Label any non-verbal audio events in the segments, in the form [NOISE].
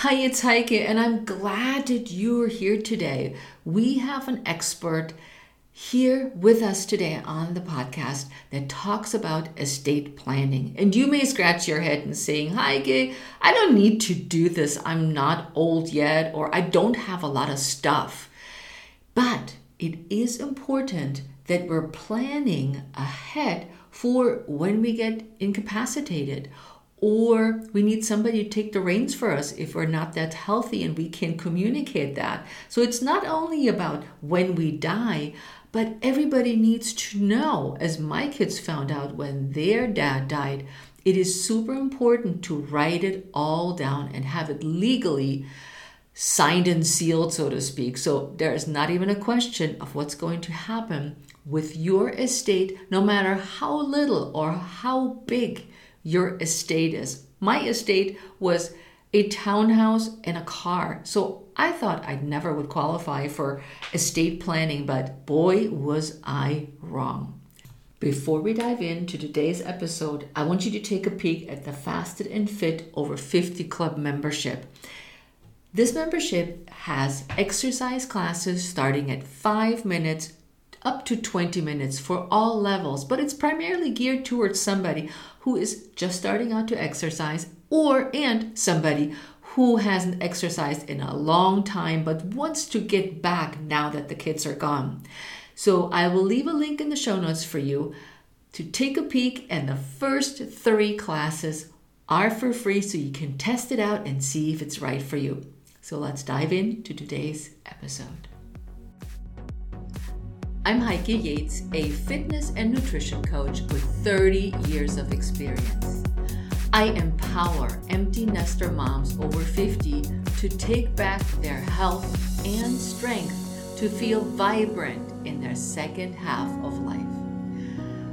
Hi, it's Heike, and I'm glad that you're here today. We have an expert here with us today on the podcast that talks about estate planning. And you may scratch your head and saying, Heike, I don't need to do this. I'm not old yet, or I don't have a lot of stuff. But it is important that we're planning ahead for when we get incapacitated or we need somebody to take the reins for us if we're not that healthy and we can communicate that. So it's not only about when we die, but everybody needs to know, as my kids found out when their dad died, it is super important to write it all down and have it legally signed and sealed, so to speak. So there is not even a question of what's going to happen with your estate, no matter how little or how big your estate is. My estate was a townhouse and a car. So I thought I never would qualify for estate planning, but boy, was I wrong. Before we dive into today's episode, I want you to take a peek at the Fasted and Fit Over 50 Club membership. This membership has exercise classes starting at 5 minutes up to 20 minutes for all levels, but it's primarily geared towards somebody who is just starting out to exercise or and somebody who hasn't exercised in a long time but wants to get back now that the kids are gone. So I will leave a link in the show notes for you to take a peek and the first 3 classes are for free so you can test it out and see if it's right for you. So let's dive into today's episode. I'm Heike Yates, a fitness and nutrition coach with 30 years of experience. I empower empty nester moms over 50 to take back their health and strength to feel vibrant in their second half of life.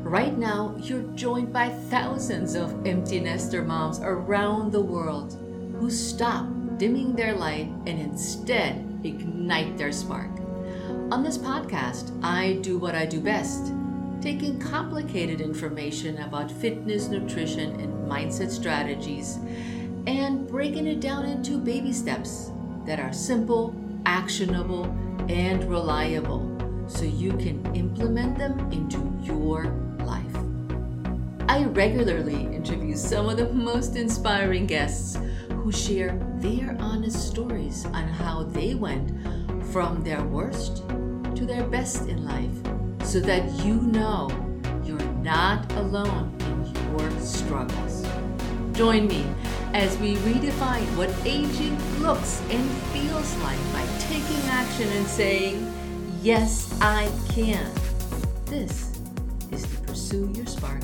Right now, you're joined by thousands of empty nester moms around the world who stop dimming their light and instead ignite their spark. On this podcast, I do what I do best taking complicated information about fitness, nutrition, and mindset strategies and breaking it down into baby steps that are simple, actionable, and reliable so you can implement them into your life. I regularly interview some of the most inspiring guests who share their honest stories on how they went from their worst to their best in life so that you know you're not alone in your struggles. Join me as we redefine what aging looks and feels like by taking action and saying, Yes, I can. This is to Pursue Your Spark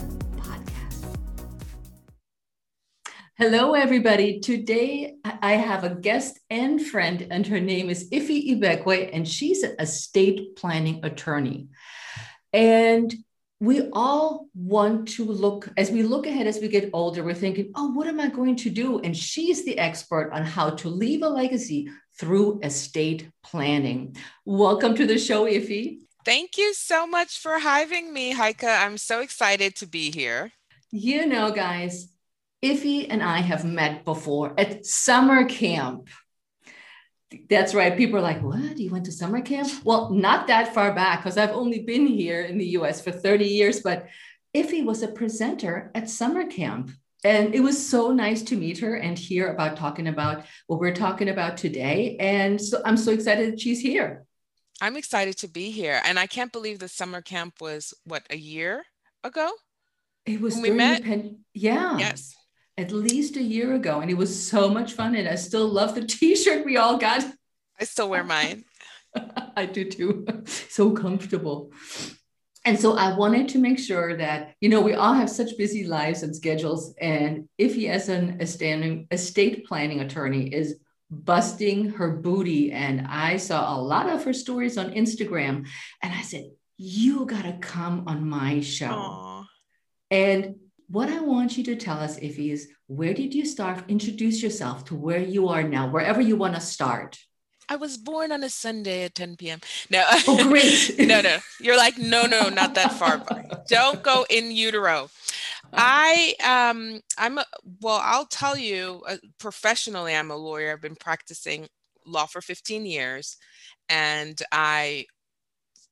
Hello, everybody. Today I have a guest and friend, and her name is Ife Ibekwe, and she's a estate planning attorney. And we all want to look, as we look ahead, as we get older, we're thinking, oh, what am I going to do? And she's the expert on how to leave a legacy through estate planning. Welcome to the show, Ife. Thank you so much for having me, Heike. I'm so excited to be here. You know, guys, Ife and I have met before at summer camp. That's right. People are like, what? You went to summer camp? Well, not that far back because I've only been here in the US for 30 years, but Ife was a presenter at summer camp. And it was so nice to meet her and hear about talking about what we're talking about today. And so I'm so excited that she's here. I'm excited to be here. And I can't believe the summer camp was what, a year ago? It was when we met. Pen- yeah. Yes at least a year ago, and it was so much fun. And I still love the [LAUGHS] T-shirt we all got. I still wear mine. [LAUGHS] I do too. [LAUGHS] so comfortable. And so I wanted to make sure that, you know, we all have such busy lives and schedules. And Ife, as an estate planning attorney, is busting her booty, and I saw a lot of her stories on Instagram, and I said, You got to come on my show. Aww. And what I want you to tell us, Ife, is where did you start? Introduce yourself to where you are now, wherever you want to start. I was born on a Sunday at 10 p.m. No. Oh, great. [LAUGHS] no, no. You're like, no, no, not that far. Don't go in utero. I um I'm a, well I'll tell you uh, professionally I'm a lawyer I've been practicing law for 15 years and I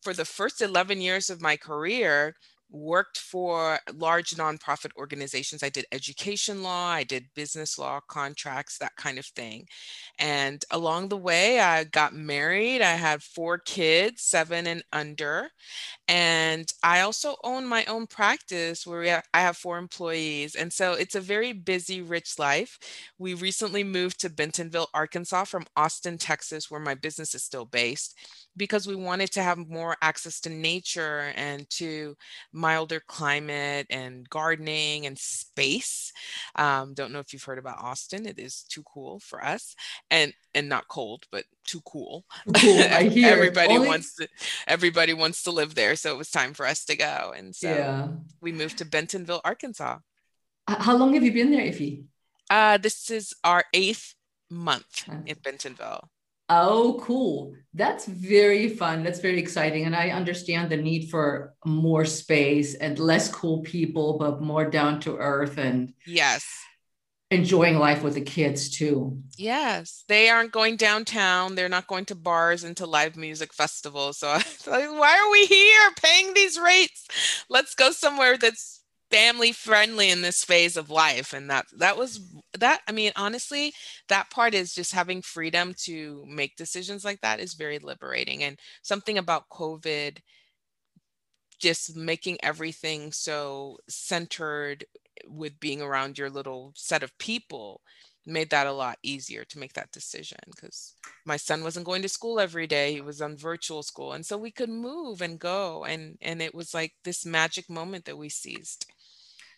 for the first 11 years of my career worked for large nonprofit organizations. I did education law, I did business law, contracts, that kind of thing. And along the way, I got married. I had four kids, seven and under. And I also own my own practice where have, I have four employees. And so it's a very busy, rich life. We recently moved to Bentonville, Arkansas from Austin, Texas, where my business is still based because we wanted to have more access to nature and to milder climate and gardening and space. Um, don't know if you've heard about Austin. It is too cool for us, and and not cold, but too cool. Cool. I [LAUGHS] hear. everybody Only... wants to. Everybody wants to live there, so it was time for us to go, and so yeah. we moved to Bentonville, Arkansas. How long have you been there, Ife? Uh, this is our eighth month in Bentonville. Oh, cool. That's very fun. That's very exciting. And I understand the need for more space and less cool people, but more down to earth and yes, enjoying life with the kids too. Yes, they aren't going downtown. They're not going to bars and to live music festivals. So, [LAUGHS] like, why are we here paying these rates? Let's go somewhere that's family friendly in this phase of life and that that was that i mean honestly that part is just having freedom to make decisions like that is very liberating and something about covid just making everything so centered with being around your little set of people made that a lot easier to make that decision because my son wasn't going to school every day he was on virtual school and so we could move and go and and it was like this magic moment that we seized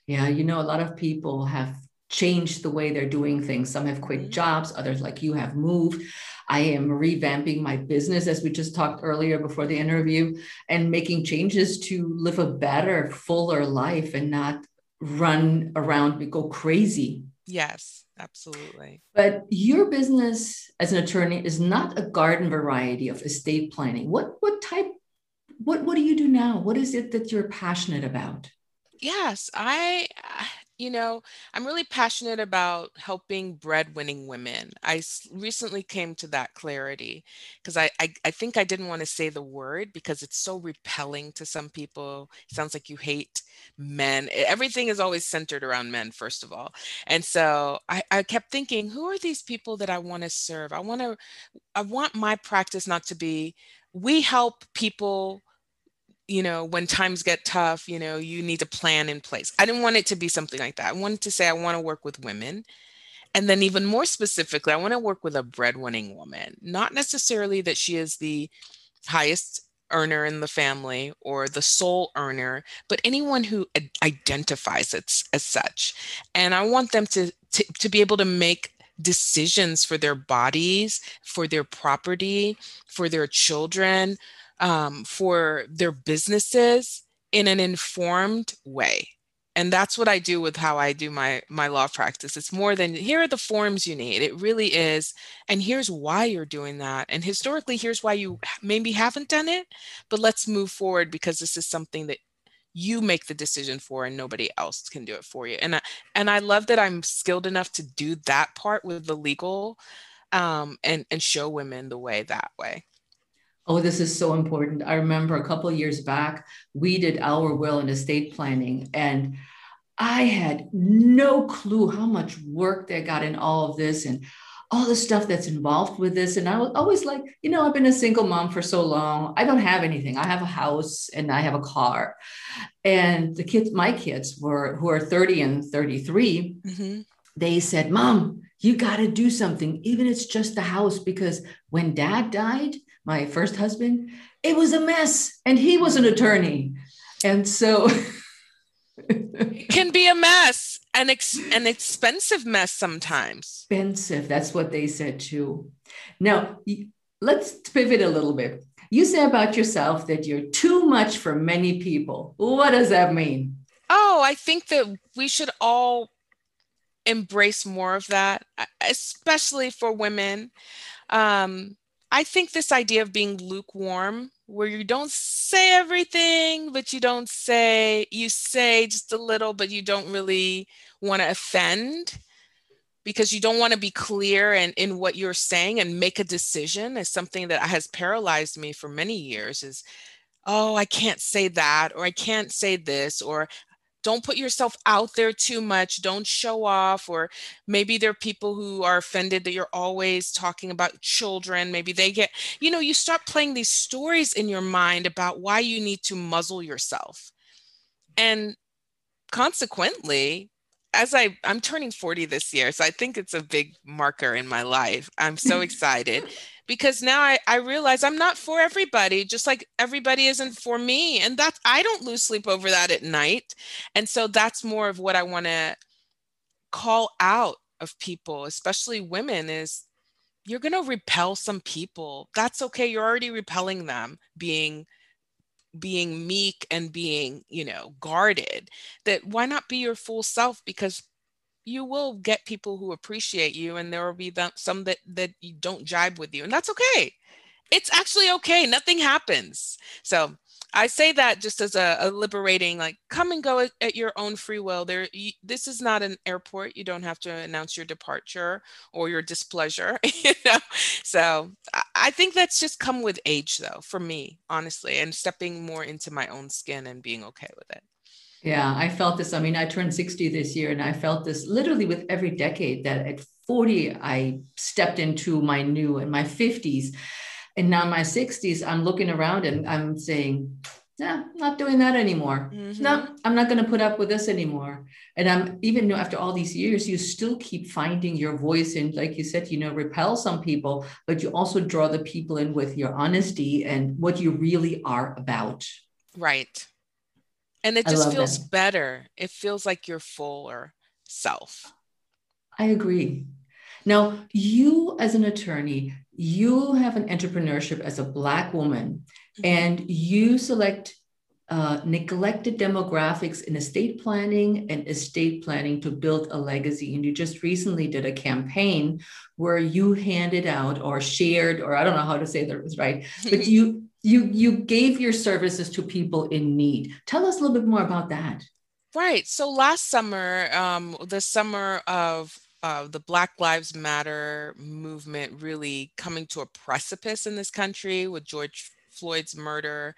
yeah, you know, a lot of people have changed the way they're doing things. Some have quit mm-hmm. jobs, others, like you, have moved. I am revamping my business, as we just talked earlier before the interview, and making changes to live a better, fuller life and not run around and go crazy. Yes, absolutely. But your business as an attorney is not a garden variety of estate planning. What what type what what do you do now? What is it that you're passionate about? Yes, I, uh, you know, I'm really passionate about helping breadwinning women. I recently came to that clarity because I, I, I think I didn't want to say the word because it's so repelling to some people. It sounds like you hate men. Everything is always centered around men, first of all. And so I, I kept thinking, who are these people that I want to serve? I want to, I want my practice not to be, we help people you know, when times get tough, you know, you need to plan in place. I didn't want it to be something like that. I wanted to say, I want to work with women. And then, even more specifically, I want to work with a breadwinning woman, not necessarily that she is the highest earner in the family or the sole earner, but anyone who identifies it as such. And I want them to, to, to be able to make decisions for their bodies, for their property, for their children, um, for their businesses in an informed way. And that's what i do with how i do my my law practice. It's more than here are the forms you need. It really is. And here's why you're doing that. And historically here's why you maybe haven't done it but let's move forward because this is something that you make the decision for and nobody else can do it for you. And I, and I love that I'm skilled enough to do that part with the legal um, and and show women the way that way Oh, this is so important. I remember a couple years back, we did our will and estate planning, and I had no clue how much work they got in all of this and all the stuff that's involved with this. And I was always like, you know, I've been a single mom for so long. I don't have anything. I have a house and I have a car. And the kids, my kids were who are 30 and 33, mm-hmm. they said, Mom, you got to do something, even if it's just the house, because when dad died, my first husband, it was a mess. And he was an attorney. And so it can be a mess, an, ex- an expensive mess sometimes. Expensive. That's what they said too. Now, let's pivot a little bit. You say about yourself that you're too much for many people. What does that mean? Oh, I think that we should all embrace more of that, especially for women. Um, I think this idea of being lukewarm where you don't say everything, but you don't say, you say just a little, but you don't really want to offend because you don't want to be clear and in, in what you're saying and make a decision is something that has paralyzed me for many years is oh i can't say that or i can't say this or don't put yourself out there too much don't show off or maybe there are people who are offended that you're always talking about children maybe they get you know you start playing these stories in your mind about why you need to muzzle yourself and consequently as I I'm turning 40 this year, so I think it's a big marker in my life. I'm so [LAUGHS] excited because now I, I realize I'm not for everybody, just like everybody isn't for me. And that I don't lose sleep over that at night. And so that's more of what I want to call out of people, especially women, is you're gonna repel some people. That's okay. You're already repelling them being being meek and being you know guarded that why not be your full self because you will get people who appreciate you and there will be some that that you don't jibe with you and that's okay it's actually okay nothing happens so I say that just as a, a liberating, like come and go at, at your own free will. There, you, this is not an airport. You don't have to announce your departure or your displeasure. [LAUGHS] You know, so I, I think that's just come with age, though, for me, honestly, and stepping more into my own skin and being okay with it. Yeah, I felt this. I mean, I turned 60 this year, and I felt this literally with every decade that at 40, I stepped into my new and my 50s and now my 60s, I'm looking around and I'm saying, yeah, not doing that anymore. Mm-hmm. No, I'm not going to put up with this anymore. And I'm even after all these years, you still keep finding your voice and, like you said, you know, repel some people, but you also draw the people in with your honesty and what you really are about. Right. And it just feels that. better. It feels like your fuller self. I agree. Now, you as an attorney, you have an entrepreneurship as a Black woman, mm-hmm. and you select uh, neglected demographics in estate planning and estate planning to build a legacy. And you just recently did a campaign where you handed out or shared, or I don't know how to say that it was right, but [LAUGHS] you you you gave your services to people in need. Tell us a little bit more about that. Right. So last summer, um, the summer of uh, the Black Lives Matter movement really coming to a precipice in this country with George Floyd's murder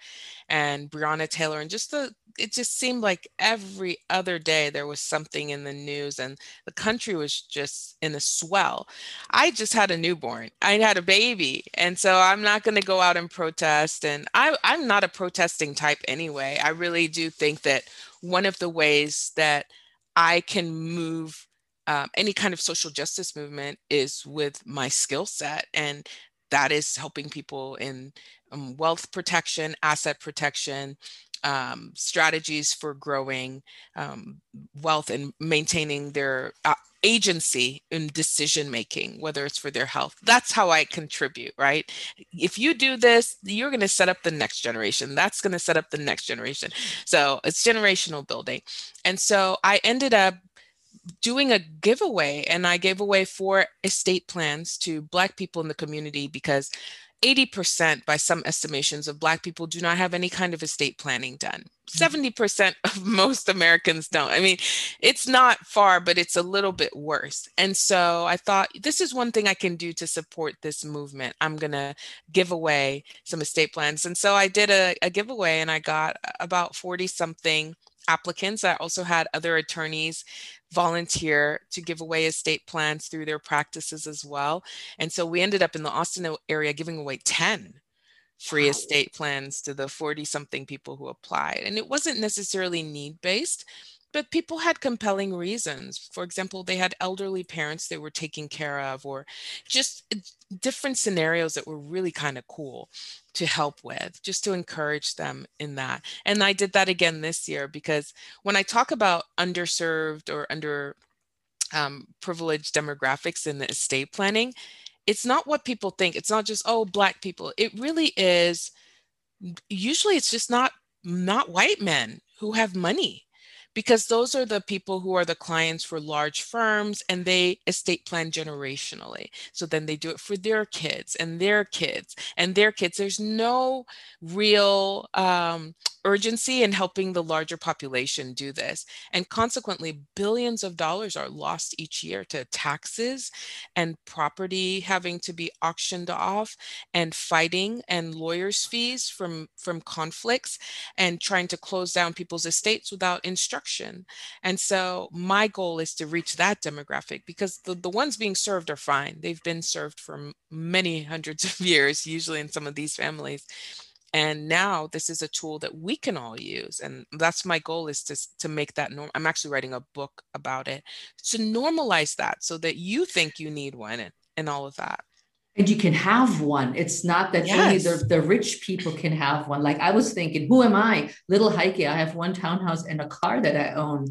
and Breonna Taylor, and just the it just seemed like every other day there was something in the news, and the country was just in a swell. I just had a newborn, I had a baby, and so I'm not going to go out and protest. And I, I'm not a protesting type anyway. I really do think that one of the ways that I can move um, any kind of social justice movement is with my skill set and that is helping people in um, wealth protection asset protection um, strategies for growing um, wealth and maintaining their uh, agency in decision making whether it's for their health. That's how i contribute right? If you do this you're going to set up the next generation. That's going to set up the next generation. So it's generational building. And so i ended up doing a giveaway and I gave away four estate plans to Black people in the community because 80% by some estimations of Black people do not have any kind of estate planning done. 70% mm-hmm. of [LAUGHS] most Americans don't. I mean, it's not far, but it's a little bit worse. And so I thought this is one thing I can do to support this movement. I'm going to give away some estate plans. And so I did a, a giveaway and I got about 40 something applicants. I also had other attorneys volunteer to give away estate plans through their practices as well. And so we ended up in the Austin area giving away 10 free wow. estate plans to the 40 something people who applied. And it wasn't necessarily need based, but people had compelling reasons. For example, they had elderly parents they were taking care of, or just different scenarios that were really kind of cool to help with, just to encourage them in that. And I did that again this year because when I talk about underserved or under um, privileged demographics in the estate planning, it's not what people think. It's not just, oh, Black people. It really is, usually it's just not not white men who have money because those are the people who are the clients for large firms and they estate plan generationally. So then they do it for their kids and their kids and their kids. There's no real um, urgency in helping the larger population do this. And consequently, billions of dollars are lost each year to taxes and property having to be auctioned off and fighting and lawyers' fees from, from conflicts and trying to close down people's estates without instruction. And so my goal is to reach that demographic because the, the ones being served are fine. They've been served for many hundreds of [LAUGHS] years, usually in some of these families. And now this is a tool that we can all use. And that's my goal is to, to make that norm i'm actually writing a book about it to normalize that so that you think you need one and, and all of that and you can have one it's not that yes. only the, the rich people can have one like i was thinking who am i little heike i have one townhouse and a car that i own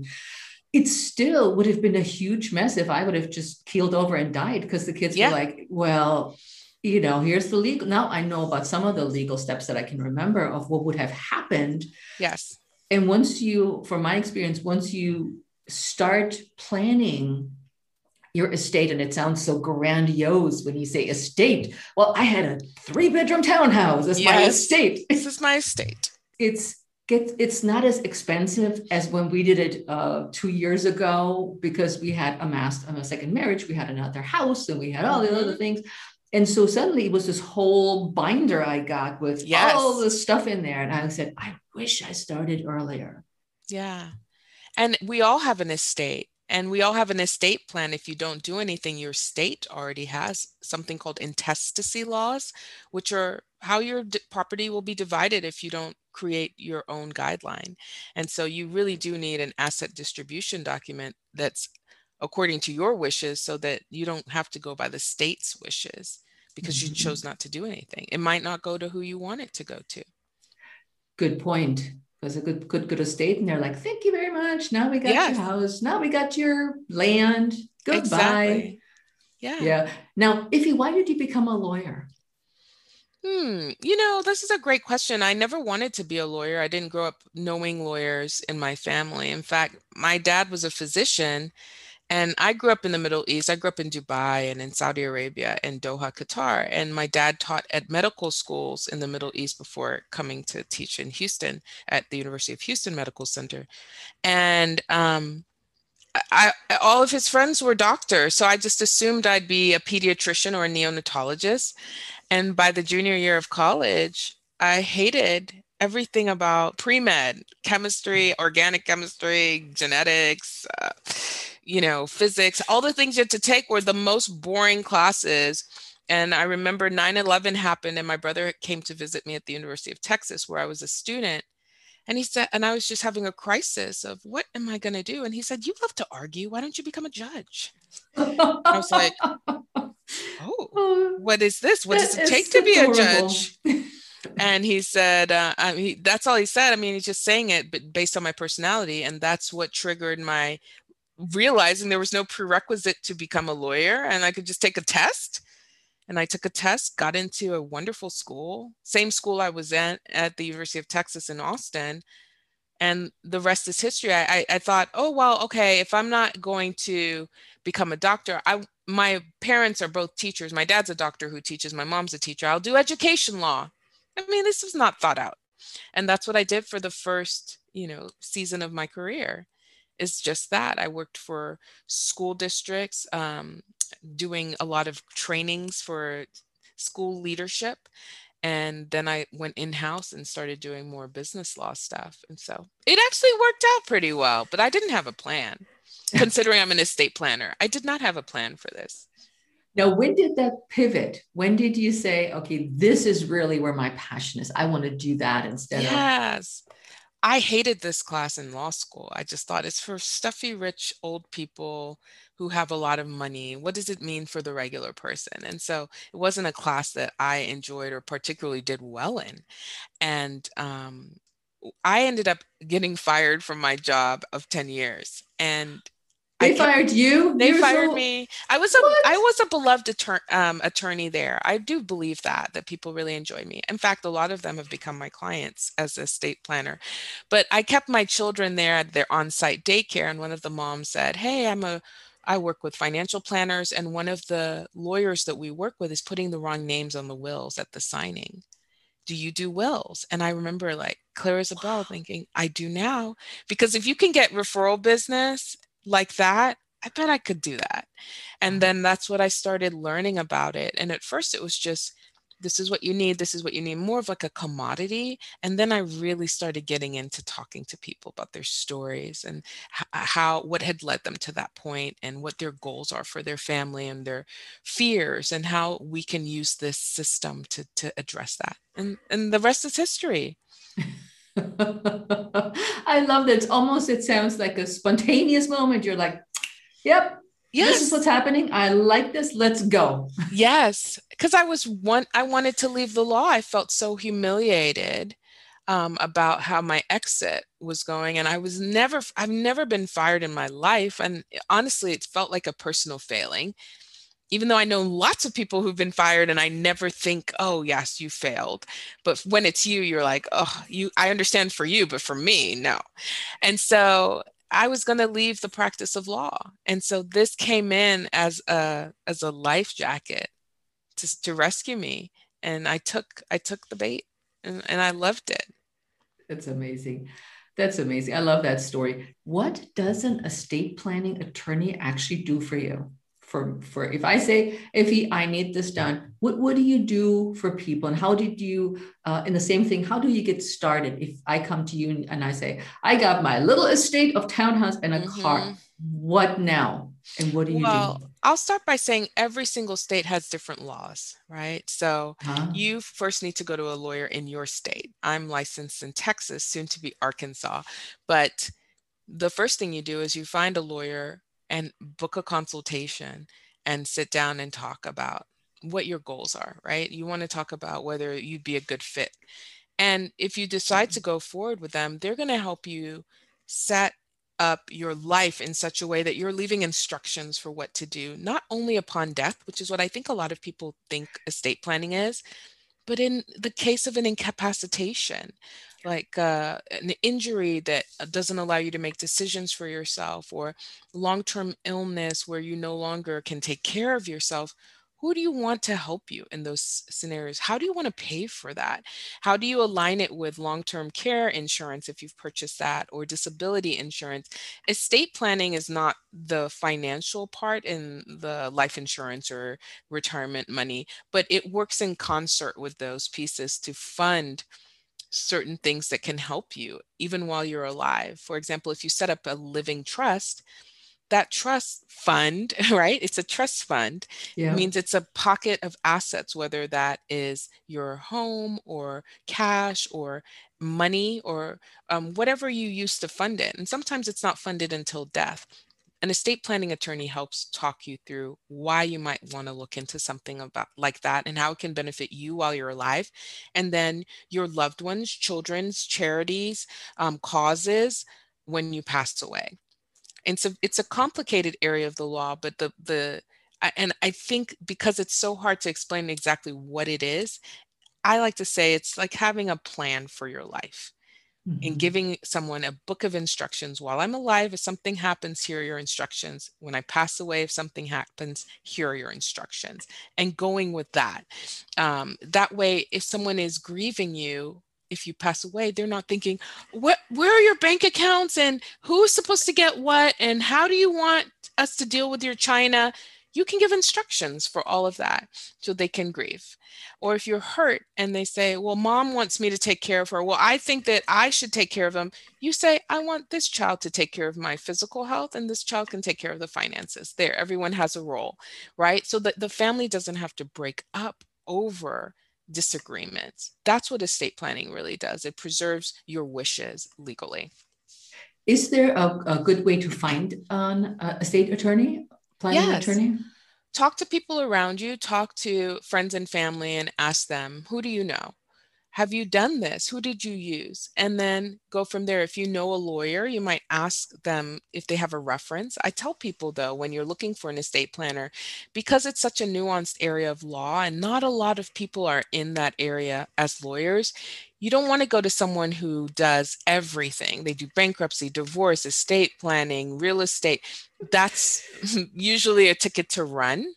it still would have been a huge mess if i would have just keeled over and died because the kids yeah. were like well you know, here's the legal. Now I know about some of the legal steps that I can remember of what would have happened. Yes. And once you, from my experience, once you start planning your estate, and it sounds so grandiose when you say estate. Well, I had a three bedroom townhouse as yes. my estate. This is my estate. It's it's not as expensive as when we did it uh, two years ago because we had amassed a second marriage, we had another house, and we had all the mm-hmm. other things and so suddenly it was this whole binder I got with yes. all the stuff in there. And I said, I wish I started earlier. Yeah. And we all have an estate and we all have an estate plan. If you don't do anything, your state already has something called intestacy laws, which are how your d- property will be divided if you don't create your own guideline. And so you really do need an asset distribution document that's according to your wishes so that you don't have to go by the state's wishes because mm-hmm. you chose not to do anything. It might not go to who you want it to go to. Good point. Because a good, good, good estate, and they're like, "Thank you very much. Now we got yes. your house. Now we got your land. Goodbye." Exactly. Yeah. Yeah. Now, Ife, why did you become a lawyer? Hmm. You know, this is a great question. I never wanted to be a lawyer. I didn't grow up knowing lawyers in my family. In fact, my dad was a physician and I grew up in the Middle East. I grew up in Dubai and in Saudi Arabia and Doha, Qatar. And my dad taught at medical schools in the Middle East before coming to teach in Houston at the University of Houston Medical Center. And um, I, all of his friends were doctors. So I just assumed I'd be a pediatrician or a neonatologist. And by the junior year of college, I hated everything about pre med, chemistry, organic chemistry, genetics. Uh, you know, physics, all the things you had to take were the most boring classes. And I remember 9 11 happened, and my brother came to visit me at the University of Texas, where I was a student. And he said, and I was just having a crisis of what am I going to do? And he said, You love to argue. Why don't you become a judge? I was like, [LAUGHS] Oh, what is this? What does it take to be a judge? [LAUGHS] and he said, uh, I mean, that's all he said. I mean, he's just saying it, but based on my personality. And that's what triggered my realizing there was no prerequisite to become a lawyer and I could just take a test. And I took a test, got into a wonderful school, same school I was at at the University of Texas in Austin. And the rest is history. I, I, I thought, oh, well, okay, if I'm not going to become a doctor, I my parents are both teachers. My dad's a doctor who teaches, my mom's a teacher. I'll do education law. I mean, this was not thought out. And that's what I did for the first, you know, season of my career is just that. I worked for school districts, um, doing a lot of trainings for school leadership. And then I went in house and started doing more business law stuff. And so it actually worked out pretty well, but I didn't have a plan. [LAUGHS] Considering I'm an estate planner, I did not have a plan for this. Now, when did that pivot? When did you say, okay, this is really where my passion is? I want to do that instead yes. of. Yes. I hated this class in law school. I just thought it's for stuffy, rich, old people who have a lot of money. What does it mean for the regular person? And so it wasn't a class that I enjoyed or particularly did well in. And um, I ended up getting fired from my job of 10 years. And They I fired you. They You're fired so... me. I was a what? I was a beloved attorney, um, attorney there. I do believe that that people really enjoy me. In fact, a lot of them have become my clients as a state planner. But I kept my children there at their on-site daycare, and one of the moms said, "Hey, I'm a I work with financial planners, and one of the lawyers that we work with is putting the wrong names on the wills at the signing." do you do wills? And I remember like Claire Isabel wow. thinking, I do now. Because if you can get referral business like that, I bet I could do that. And mm-hmm. then that's what I started learning about it. And at first it was just, this is what you need, this is what you need, more of like a commodity. And then I really started getting into talking to people about their stories and how, what had led them to that point and what their goals are for their family and their fears and how we can use this system to, to address that. And, and the rest is history. [LAUGHS] I love that. It's almost, it sounds like a spontaneous moment. You're like, yep, yes. this is what's happening. I like this. Let's go. yes. Because I was one, I wanted to leave the law. I felt so humiliated um, about how my exit was going. And I was never, I've never been fired in my life. And honestly, it felt like a personal failing even though I know lots of people who've been fired and I never think, oh, yes, you failed. But when it's you, you're like, oh, you, I understand for you, but for me, no. And so I was going to leave the practice of law. And so this came in as a, as a life jacket to, to rescue me. And I took, I took the bait and, and I loved it. That's amazing. That's amazing. I love that story. What does an estate planning attorney actually do for you? For for if I say Ife I need this done, what what do you do for people and how did you uh, in the same thing? How do you get started? If I come to you and I say I got my little estate of townhouse and a mm-hmm. car, what now? And what do you well, do? I'll start by saying every single state has different laws, right? So huh? you first need to go to a lawyer in your state. I'm licensed in Texas, soon to be Arkansas, but the first thing you do is you find a lawyer and book a consultation and sit down and talk about what your goals are, right? You want to talk about whether you'd be a good fit. And if you decide to go forward with them, they're going to help you set up your life in such a way that you're leaving instructions for what to do, not only upon death, which is what I think a lot of people think estate planning is, but in the case of an incapacitation like uh, an injury that uh, doesn't allow you to make decisions for yourself or long-term illness where you no longer can take care of yourself who do you want to help you in those scenarios? How do you want to pay for that? How do you align it with long-term care insurance if you've purchased that or disability insurance? Estate planning is not the financial part in the life insurance or retirement money but it works in concert with those pieces to fund certain things that can help you even while you're alive. For example, if you set up a living trust, that trust fund, [LAUGHS] right? It's a trust fund. Yeah. It means it's a pocket of assets, whether that is your home or cash or money or um, whatever you use to fund it. And sometimes it's not funded until death. An estate planning attorney helps talk you through why you might want to look into something about like that and how it can benefit you while you're alive, and then your loved ones, children's charities, um, causes when you pass away. And so it's a complicated area of the law, but the the and I think because it's so hard to explain exactly what it is, I like to say it's like having a plan for your life mm-hmm. and giving someone a book of instructions while I'm alive. If something happens, here are your instructions. When I pass away, if something happens, here are your instructions. And going with that. Um, that way, if someone is grieving you, if you pass away, they're not thinking, what where are your bank accounts and who's supposed to get what and how do you want us to deal with your china? You can give instructions for all of that so they can grieve. Or if you're hurt and they say, Well, mom wants me to take care of her. Well, I think that I should take care of them. You say, I want this child to take care of my physical health, and this child can take care of the finances. There, everyone has a role, right? So that the family doesn't have to break up over disagreements. That's what estate planning really does. It preserves your wishes legally. Is there a, a good way to find an uh, estate attorney? Planning yes. attorney? Talk to people around you, talk to friends and family, and ask them, who do you know? Have you done this? Who did you use? And then go from there. If you know a lawyer, you might ask them if they have a reference. I tell people, though, when you're looking for an estate planner, because it's such a nuanced area of law and not a lot of people are in that area as lawyers, you don't want to go to someone who does everything. They do bankruptcy, divorce, estate planning, real estate. That's [LAUGHS] usually a ticket to run.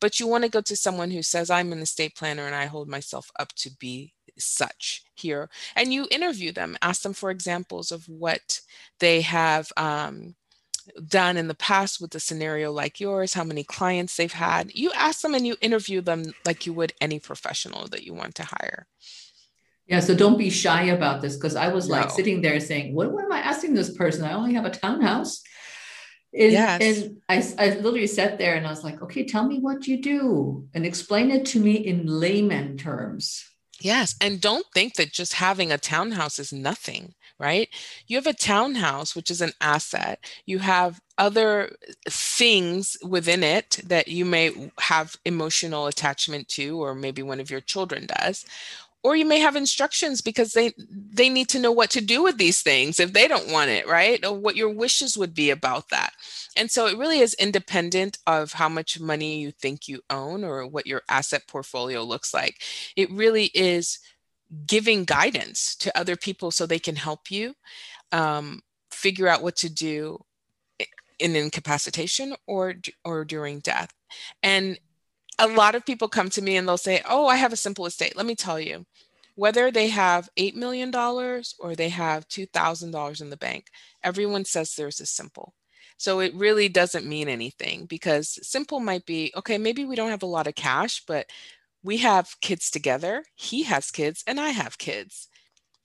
But you want to go to someone who says, I'm an estate planner and I hold myself up to be such here and you interview them ask them for examples of what they have um, done in the past with a scenario like yours how many clients they've had you ask them and you interview them like you would any professional that you want to hire yeah so don't be shy about this because i was no. like sitting there saying what, what am i asking this person i only have a townhouse and, yes. and I, I literally sat there and I was like, okay, tell me what you do and explain it to me in layman terms. Yes. And don't think that just having a townhouse is nothing, right? You have a townhouse, which is an asset. You have other uh, things within it that you may have emotional attachment to, or maybe one of your children does or you may have instructions because they they need to know what to do with these things if they don't want it right? Or what your wishes would be about that. And so it really is independent of how much money you think you own or what your asset portfolio looks like. It really is giving guidance to other people so they can help you um, figure out what to do in incapacitation or or during death. And a lot of people come to me and they'll say, Oh, I have a simple estate. Let me tell you, whether they have $8 million or they have $2,000 in the bank, everyone says theirs is simple. So it really doesn't mean anything because simple might be okay, maybe we don't have a lot of cash, but we have kids together. He has kids and I have kids.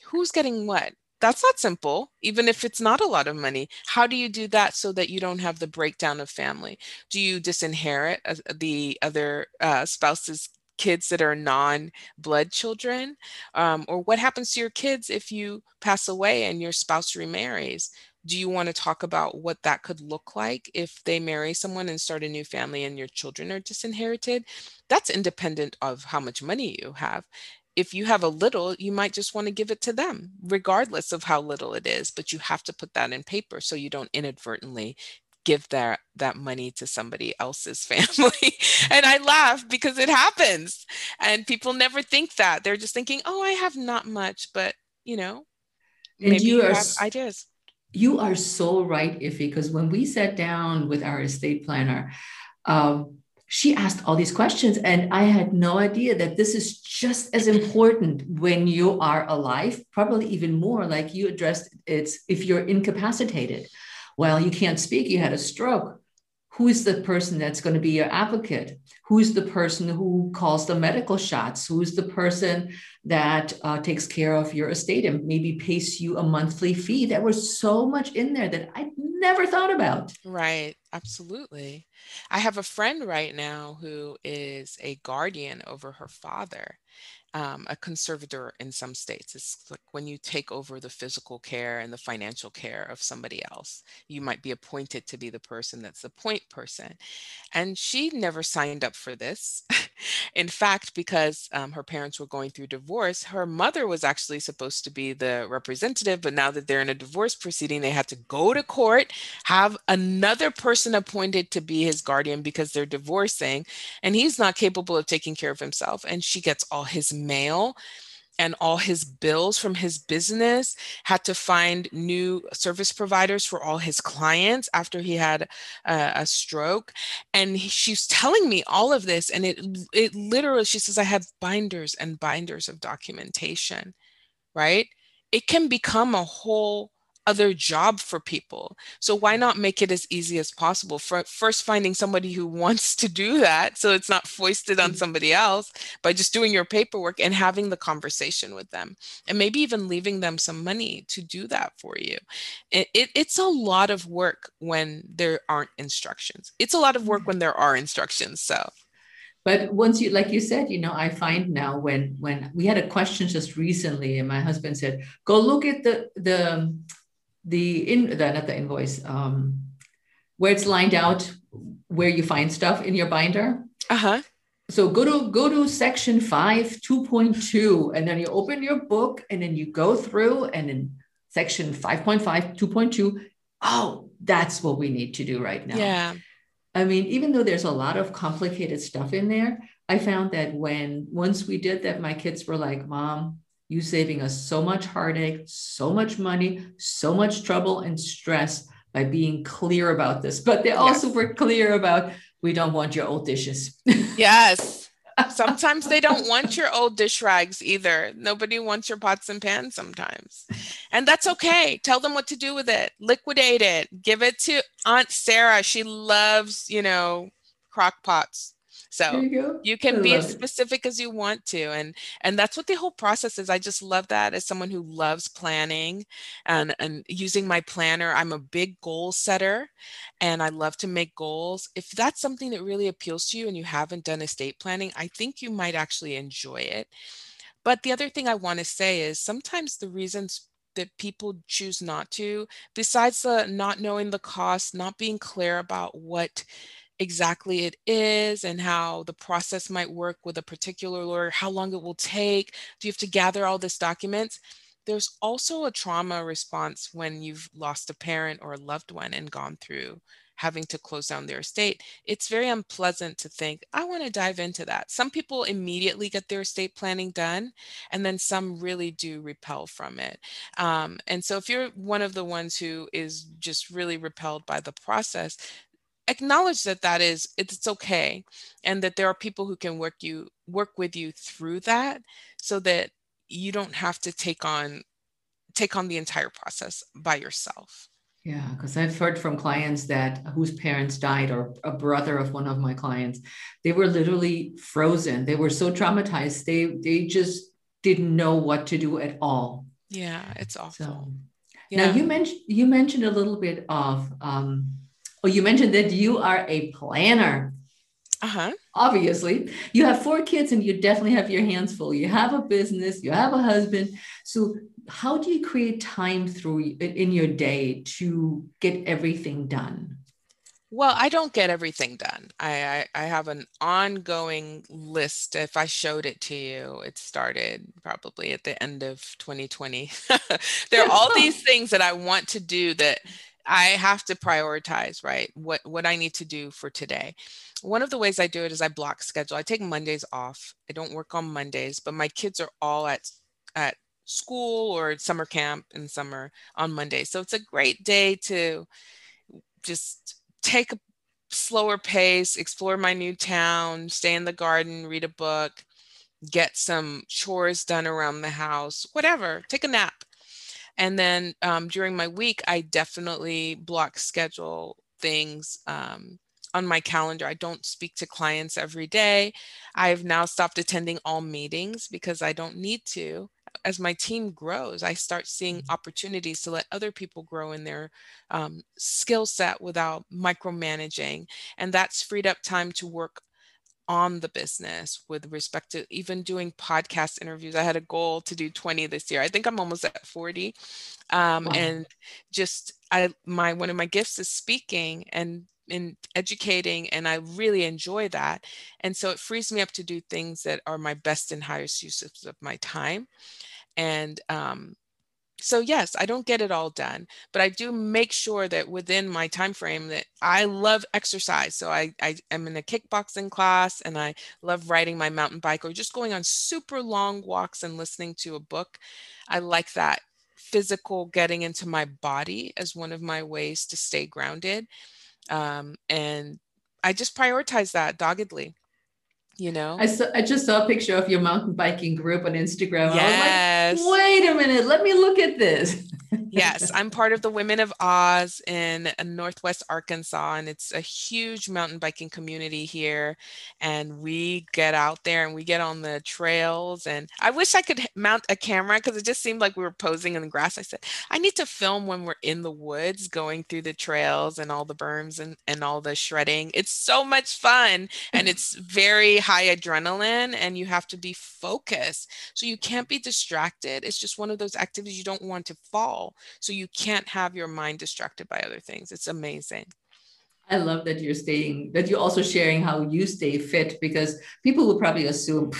Who's getting what? That's not simple, even if it's not a lot of money. How do you do that so that you don't have the breakdown of family? Do you disinherit the other uh, spouse's kids that are non blood children? Um, or what happens to your kids if you pass away and your spouse remarries? Do you want to talk about what that could look like if they marry someone and start a new family and your children are disinherited? That's independent of how much money you have if you have a little, you might just want to give it to them, regardless of how little it is. But you have to put that in paper so you don't inadvertently give that that money to somebody else's [LAUGHS] family. and I laugh because it happens. And people never think that. They're just thinking, oh, I have not much, but you know, and maybe you, you have ideas. You are so right, Ife, because when we sat down with our estate planner, um, she asked all these questions and i had no idea that this is just as important when you are alive probably even more like you addressed it's if you're incapacitated. Well you can't speak you had a stroke. Who's the person that's going to be your advocate? Who's the person who calls the medical shots? Who's the person that uh, takes care of your estate and maybe pays you a monthly fee? There was so much in there that i never thought about. Right absolutely. I have a friend right now who is a guardian over her father um, a conservator in some states. It's like when you take over the physical care and the financial care of somebody else. You might be appointed to be the person that's the point person. And she never signed up for this. [LAUGHS] in fact, because um, her parents were going through divorce, her mother was actually supposed to be the representative. But now that they're in a divorce proceeding, they had to go to court, have another person appointed to be his guardian because they're divorcing, and he's not capable of taking care of himself. And she gets all his mail and all his bills from his business had to find new service providers for all his clients after he had a, a stroke. And he, she's telling me all of this and it it literally she says i have binders and binders of documentation right? It can become a whole other job for people. So why not make it as easy as possible for first finding somebody who wants to do that so it's not foisted on mm. somebody else by just doing your paperwork and having the conversation with them and maybe even leaving them some money to do that for you. It, it, it's a lot of work when there aren't instructions. It's a lot of work mm. when there are instructions. So but once you like you said you know i find now when when we had a question just recently and my husband said go look at the the the in the not the invoice um, where it's lined out where you find stuff in your binder. Uh huh. so go to go to section 5 2.2 and then you open your book and then you go through and in section 5.5 2.2 oh that's what we need to do right now yeah i mean even though there's a lot of complicated stuff in there i found that when once we did that my kids were like mom you saving us so much heartache so much money so much trouble and stress by being clear about this but they also yes. were clear about we don't want your old dishes. [LAUGHS] yes. Sometimes they don't want your old dish rags either. Nobody wants your pots and pans sometimes. And that's okay. Tell them what to do with it. Liquidate it. Give it to Aunt Sarah. She loves, you know, crock pots. So you, you, can be as specific it. as you want to. And and that's what the whole process is. I just love that as someone who loves planning and, and using my planner. I'm a big goal setter and I love to make goals. If that's something that really appeals to you and you haven't done estate planning, I think you might actually enjoy it. But the other thing I want to say is sometimes the reasons that people choose not to, besides the not knowing the cost, not being clear about what exactly it is and how the process might work with a particular lawyer, how long it will take. Do you have to gather all this documents? There's also a trauma response when you've lost a parent or a loved one and gone through having to close down their estate. It's very unpleasant to think, I want to dive into that. Some people immediately get their estate planning done, and then some really do repel from it. Um, and so, if you're one of the ones who is just really repelled by the process, acknowledge that that is it's okay and that there are people who can work you work with you through that so that you don't have to take on take on the entire process by yourself. Yeah because i've heard from clients that whose parents died or a brother of one of my clients they were literally frozen. They were so traumatized they they just didn't know what to do at all. Yeah it's awful. so, yeah. now you mentioned you mentioned a little bit of um, well, you mentioned that you are a planner. Uh-huh. Obviously, you have four kids and you definitely have your hands full. You have a business, you have a husband. So, how do you create time through in your day to get everything done? Well, I don't get everything done. I, I, I have an ongoing list. If I showed it to you, it started probably at the end of 2020. [LAUGHS] there are all [LAUGHS] these things that I want to do that I have to prioritize, right? What what I need to do for today. One of the ways I do it is I block schedule. I take Mondays off. I don't work on Mondays, but my kids are all at at school or summer camp in summer on Mondays. So it's a great day to just take a slower pace, explore my new town, stay in the garden, read a book, get some chores done around the house, whatever, take a nap. And then um, during my week, I definitely block schedule things um, on my calendar. I don't speak to clients every day. I've now stopped attending all meetings because I don't need to. As my team grows, I start seeing mm-hmm. opportunities to let other people grow in their um, skill set without micromanaging. And that's freed up time to work on the business with respect to even doing podcast interviews. I had a goal to do 20 this year. I think I'm almost at 40. Um, wow. And just I my one of my gifts is speaking and in educating and I really enjoy that. And so it frees me up to do things that are my best and highest uses of my time. And um, so yes i don't get it all done but i do make sure that within my time frame that i love exercise so i i am in a kickboxing class and i love riding my mountain bike or just going on super long walks and listening to a book. I like that physical getting into my body as one of my ways to stay grounded um, and i just prioritize that doggedly you know? I, saw, I just saw a picture of your mountain biking group on instagram. Yes. Like, wait a minute let me look at this. [LAUGHS] Yes i'm part of the women of oz in uh, northwest arkansas and it's a huge mountain biking community here and we get out there and we get on the trails and i wish i could mount a camera because it just seemed like we were posing in the grass. I said i need to film when we're in the woods going through the trails and all the berms and, and all the shredding. It's so much fun and [LAUGHS] it's very high adrenaline and you have to be focused. So you can't be distracted. It's just one of those activities you don't want to fall. So you can't have your mind distracted by other things. It's amazing. I love that you're staying, that you're also sharing how you stay fit because people will probably assume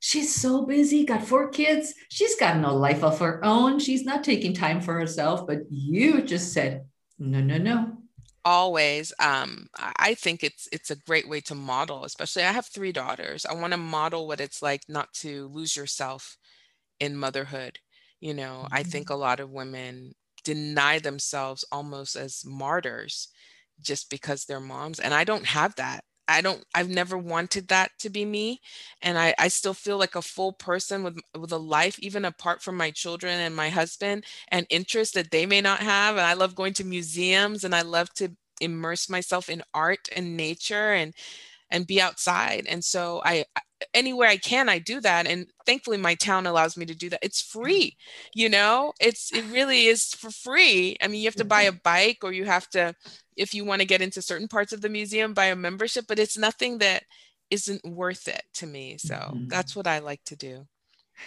she's so busy, got four kids, she's got no life of her own, she's not taking time for herself. But you just said, no, no, no. Always. Um, I think it's it's a great way to model, especially I have three daughters. I want to model what it's like not to lose yourself in motherhood. You know, mm-hmm. I think a lot of women deny themselves almost as martyrs just because they're moms and i don't have that i don't i've never wanted that to be me and i i still feel like a full person with with a life even apart from my children and my husband and interests that they may not have and i love going to museums and i love to immerse myself in art and nature and and be outside and so i anywhere I can, I do that. And thankfully my town allows me to do that. It's free, you know, it's, it really is for free. I mean, you have to buy a bike or you have to, if you want to get into certain parts of the museum, buy a membership, but it's nothing that isn't worth it to me. So mm-hmm. that's what I like to do.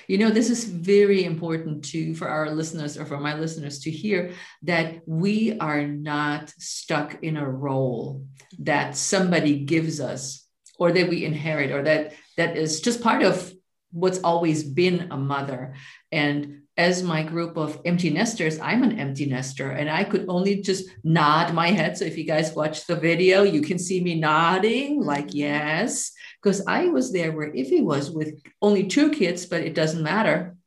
You know, this is very important to for our listeners or for my listeners to hear that we are not stuck in a role that somebody gives us or that we inherit or that that is just part of what's always been a mother. And as my group of empty nesters, I'm an empty nester and I could only just nod my head. So if you guys watch the video, you can see me nodding like, mm-hmm. yes, because I was there where Ife was with only two kids, but it doesn't matter.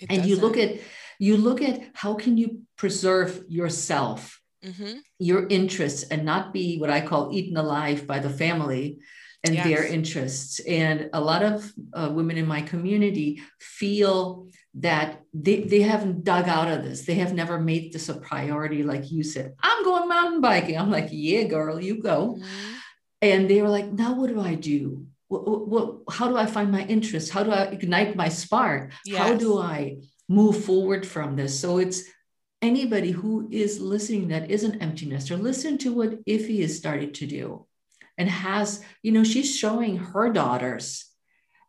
It and doesn't. you look at, you look at how can you preserve yourself, mm-hmm. your interests and not be what I call eaten alive by the family and yes. their interests. And a lot of uh, women in my community feel that they, they haven't dug out of this. They have never made this a priority, like you said. I'm going mountain biking. I'm like, yeah, girl, you go. Mm-hmm. And they were like, now what do I do? What, what, how do I find my interest? How do I ignite my spark? Yes. How do I move forward from this? So it's anybody who is listening that is an empty nester, listen to what Ife has started to do and has, you know, she's showing her daughters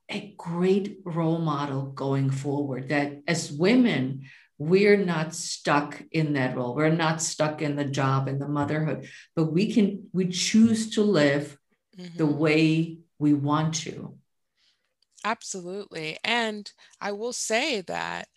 a great role model going forward that as women, we're not stuck in that role. We're not stuck in the job and the motherhood, but we can, we choose to live mm-hmm. the way we want to. Absolutely. And I will say that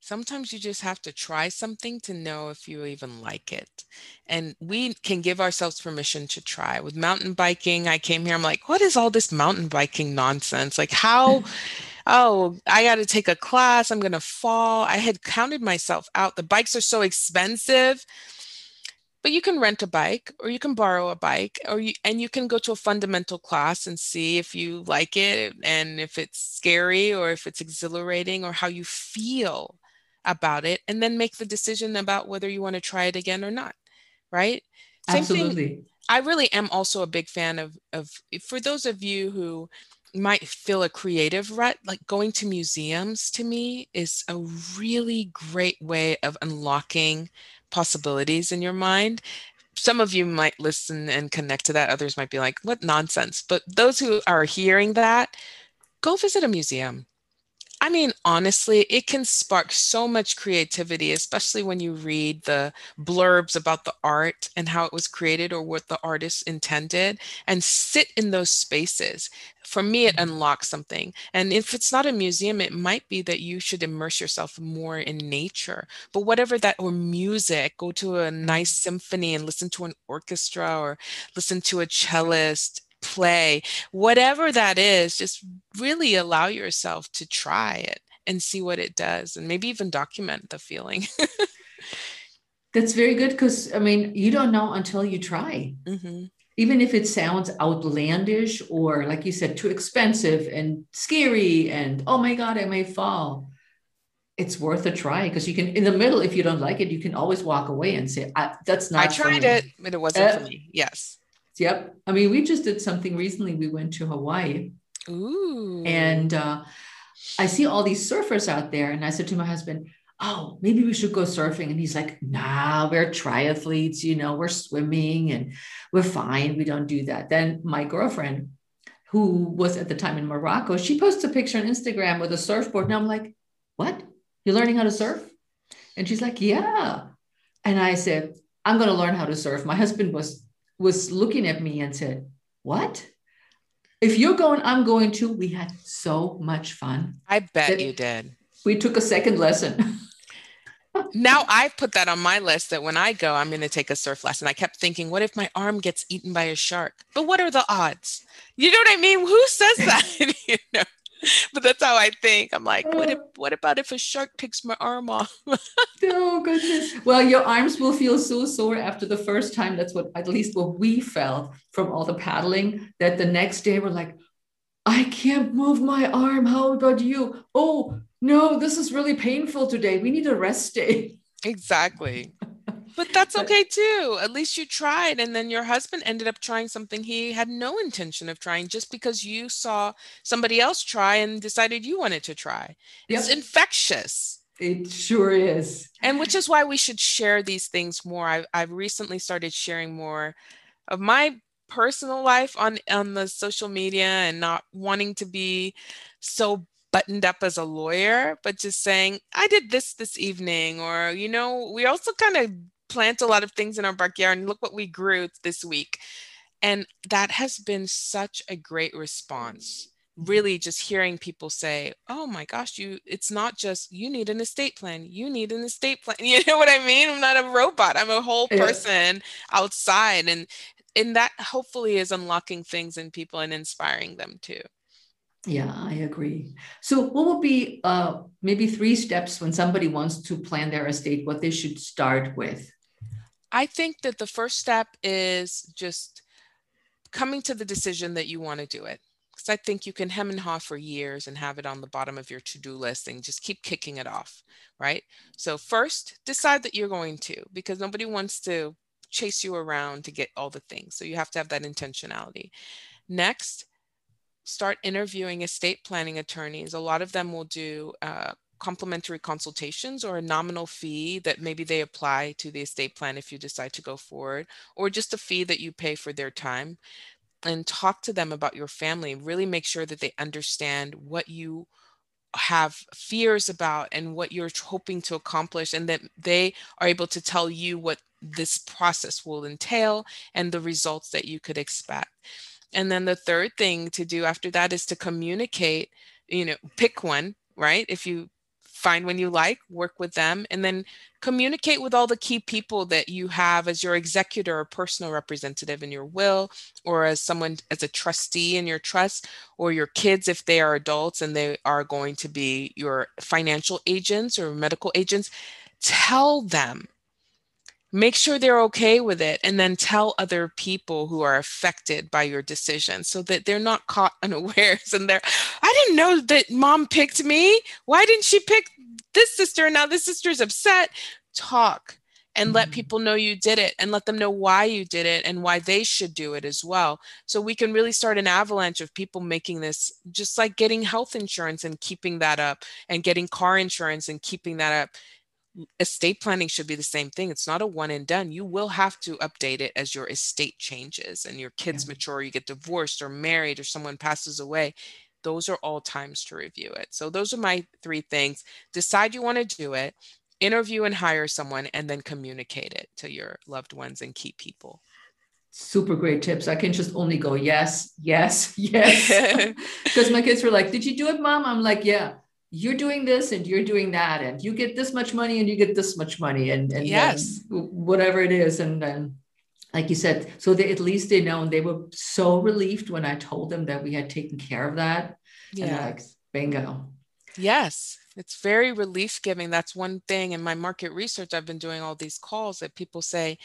sometimes you just have to try something to know if you even like it. And we can give ourselves permission to try. With mountain biking, I came here, I'm like, what is all this mountain biking nonsense? Like, how? [LAUGHS] oh, I got to take a class. I'm going to fall. I had counted myself out. The bikes are so expensive but you can rent a bike or you can borrow a bike or you and you can go to a fundamental class and see if you like it and if it's scary or if it's exhilarating or how you feel about it and then make the decision about whether you want to try it again or not right? Same absolutely. Thing, i really am also a big fan of of for those of you who might feel a creative rut like going to museums to me is a really great way of unlocking possibilities in your mind. Some of you might listen and connect to that others might be like what nonsense but those who are hearing that go visit a museum I mean, honestly, it can spark so much creativity, especially when you read the blurbs about the art and how it was created or what the artist intended and sit in those spaces. For me, it mm-hmm. unlocks something. And if it's not a museum, it might be that you should immerse yourself more in nature. But whatever that, or music, go to a nice mm-hmm. symphony and listen to an orchestra or listen to a cellist play, whatever that is, just really allow yourself to try it and see what it does and maybe even document the feeling. [LAUGHS] That's very good because, I mean, you don't know until you try. Mm-hmm. Even if it sounds outlandish or, like you said, too expensive and scary and, oh my God, I may fall it's worth a try because you can in the middle if you don't like it you can always walk away and say that's not i tried it but it wasn't uh, for me yes Yep. I mean, we just did something recently. We went to Hawaii. Ooh. And uh, I see all these surfers out there. And I said to my husband, Oh, maybe we should go surfing. And he's like, Nah, we're triathletes, you know, we're swimming and we're fine. We don't do that. Then my girlfriend, who was at the time in Morocco, she posts a picture on Instagram with a surfboard. And I'm like, What? You're learning how to surf? And she's like, Yeah. And I said, I'm going to learn how to surf. My husband was was looking at me and said, What? If you're going, I'm going too. We had so much fun. I bet you did. We took a second lesson. [LAUGHS] now I've put that on my list that when I go, I'm going to take a surf lesson. I kept thinking, what if my arm gets eaten by a shark? But what are the odds? You know what I mean? Who says [LAUGHS] that? [LAUGHS] you know? [LAUGHS] but that's how I think. I'm like, what if, uh. what about if a shark picks my arm off? [LAUGHS] oh goodness. Well, your arms will feel so sore after the first time. That's what at least what we felt from all the paddling. That the next day we're like, I can't move my arm. How about you? Oh no, this is really painful today. We need a rest day. Exactly. But that's okay too. At least you tried. And then your husband ended up trying something he had no intention of trying just because you saw somebody else try and decided you wanted to try. Yep. It's infectious. It sure is. And which is why we should share these things more. I've, I've recently started sharing more of my personal life on on the social media and not wanting to be so buttoned up as a lawyer but just saying i did this this evening or you know we also kind of plant a lot of things in our backyard and look what we grew this week. And that has been such a great response. Really, just hearing people say, Oh my gosh, you, it's not just you need an estate plan, you need an estate plan. [LAUGHS] You know what I mean? I'm not a robot, I'm a whole person yeah. outside. And and that hopefully is unlocking things in people and inspiring them too. Yeah, I agree. So, what would be uh, maybe three steps when somebody wants to plan their estate? What they should start with? I think that the first step is just coming to the decision that you want to do it. Because I think you can hem and haw for years and have it on the bottom of your to do list and just keep kicking it off, right? So, first, decide that you're going to, because nobody wants to chase you around to get all the things. So, you have to have that intentionality. Next, start interviewing estate planning attorneys. A lot of them will do uh, complimentary consultations or a nominal fee that maybe they apply to the estate plan if you decide to go forward, or just a fee that you pay for their time. And talk to them about your family. Really make sure that they understand what you have fears about and what you're hoping to accomplish, and that they are able to tell you what this process will entail and the results that you could expect. And then the third thing to do after that is to communicate, you know, pick one, right? If you find one you like, work with them, and then communicate with all the key people that you have as your executor or personal representative in your will, or as someone as a trustee in your trust, or your kids if they are adults and they are going to be your financial agents or medical agents. Tell them make sure they're okay with it and then tell other people who are affected by your decision so that they're not caught [LAUGHS] unawares and they're i didn't know that mom picked me why didn't she pick this sister and now this sister's upset talk and let mm-hmm. people know you did it and let them know why you did it and why they should do it as well. So we can really start an avalanche of people making this just like getting health insurance and keeping that up and getting car insurance and keeping that up estate planning should be the same thing. It's not a one and done. You will have to update it as your estate changes and your kids yeah. mature, you get divorced or married or someone passes away. Those are all times to review it. So those are my three things. Decide you want to do it, interview and hire someone, and then communicate it to your loved ones and key people super great tips. I can just only go yes, yes, [LAUGHS] yes. [LAUGHS] [LAUGHS] Because my kids were like, Did you do it, mom? I'm like, Yeah you're doing this and you're doing that and you get this much money and you get this much money and, and yes. whatever it is and then like you said so they at least they know and they were so relieved when i told them that we had taken care of that. Yeah like bingo. Yes. It's very relief giving that's one thing in my market research i've been doing all these calls that people say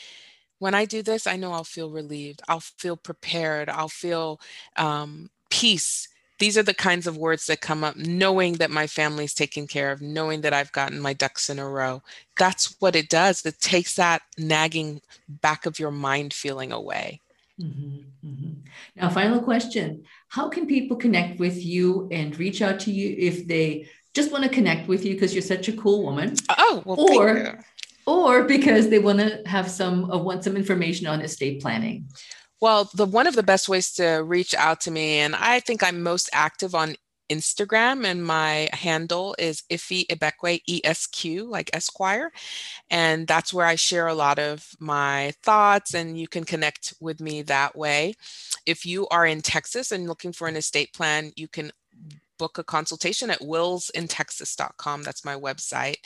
when i do this i know i'll feel relieved. I'll feel prepared. I'll feel um, peace these are the kinds of words that come up knowing that my family's taken care of knowing that i've gotten my ducks in a row. That's what it does. It takes that nagging back of your mind feeling away. Mm-hmm, mm-hmm. now final question. How can people connect with you and reach out to you if they just want to connect with you because you're such a cool woman? Oh well, or or because they want to have some uh, want some information on estate planning well, the one of the best ways to reach out to me, and I think I'm most active on Instagram, and my handle is Ife Ibekwe, ESQ, like Esquire. And that's where I share a lot of my thoughts, and you can connect with me that way. If you are in Texas and looking for an estate plan, you can book a consultation at willsintexas.com. That's my website.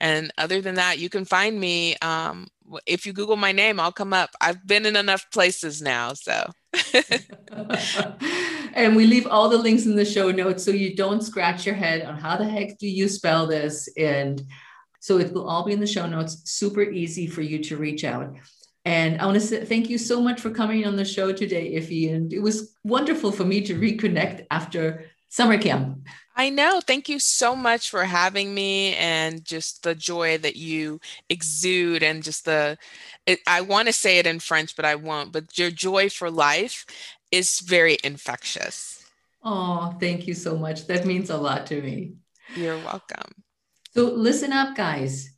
And other than that, you can find me. Um, if you Google my name, I'll come up. I've been in enough places now. So. [LAUGHS] and we leave all the links in the show notes so you don't scratch your head on how the heck do you spell this. And so it will all be in the show notes. Super easy for you to reach out. And I want to say thank you so much for coming on the show today, Ife. And it was wonderful for me to reconnect after summer camp. I know. Thank you so much for having me and just the joy that you exude and just the, it, I want to say it in French, but I won't, but your joy for life is very infectious. Oh, thank you so much. That means a lot to me. You're welcome. So listen up, guys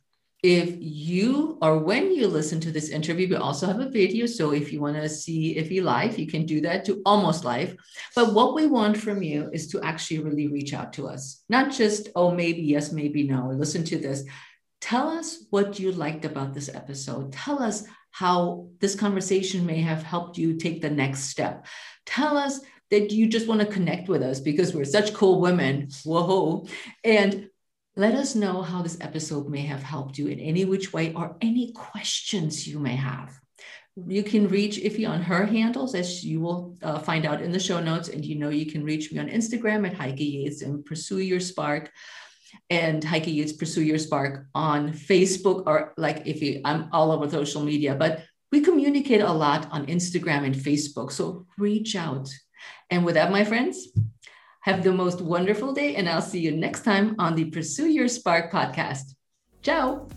if you or when you listen to this interview, we also have a video. So if you want to see Ife live, you can do that to almost live. But what we want from you is to actually really reach out to us, not just, oh, maybe yes, maybe no, listen to this. Tell us what you liked about this episode. Tell us how this conversation may have helped you take the next step. Tell us that you just want to connect with us because we're such cool women. Whoa. And let us know how this episode may have helped you in any which way or any questions you may have. You can reach Ife on her handles, as you will uh, find out in the show notes. And you know, you can reach me on Instagram at Heike Yates and Pursue Your Spark and Heike Yates Pursue Your Spark on Facebook or like if you, I'm all over social media, but we communicate a lot on Instagram and Facebook. So reach out. And with that, my friends, have the most wonderful day, and I'll see you next time on the Pursue Your Spark podcast. Ciao.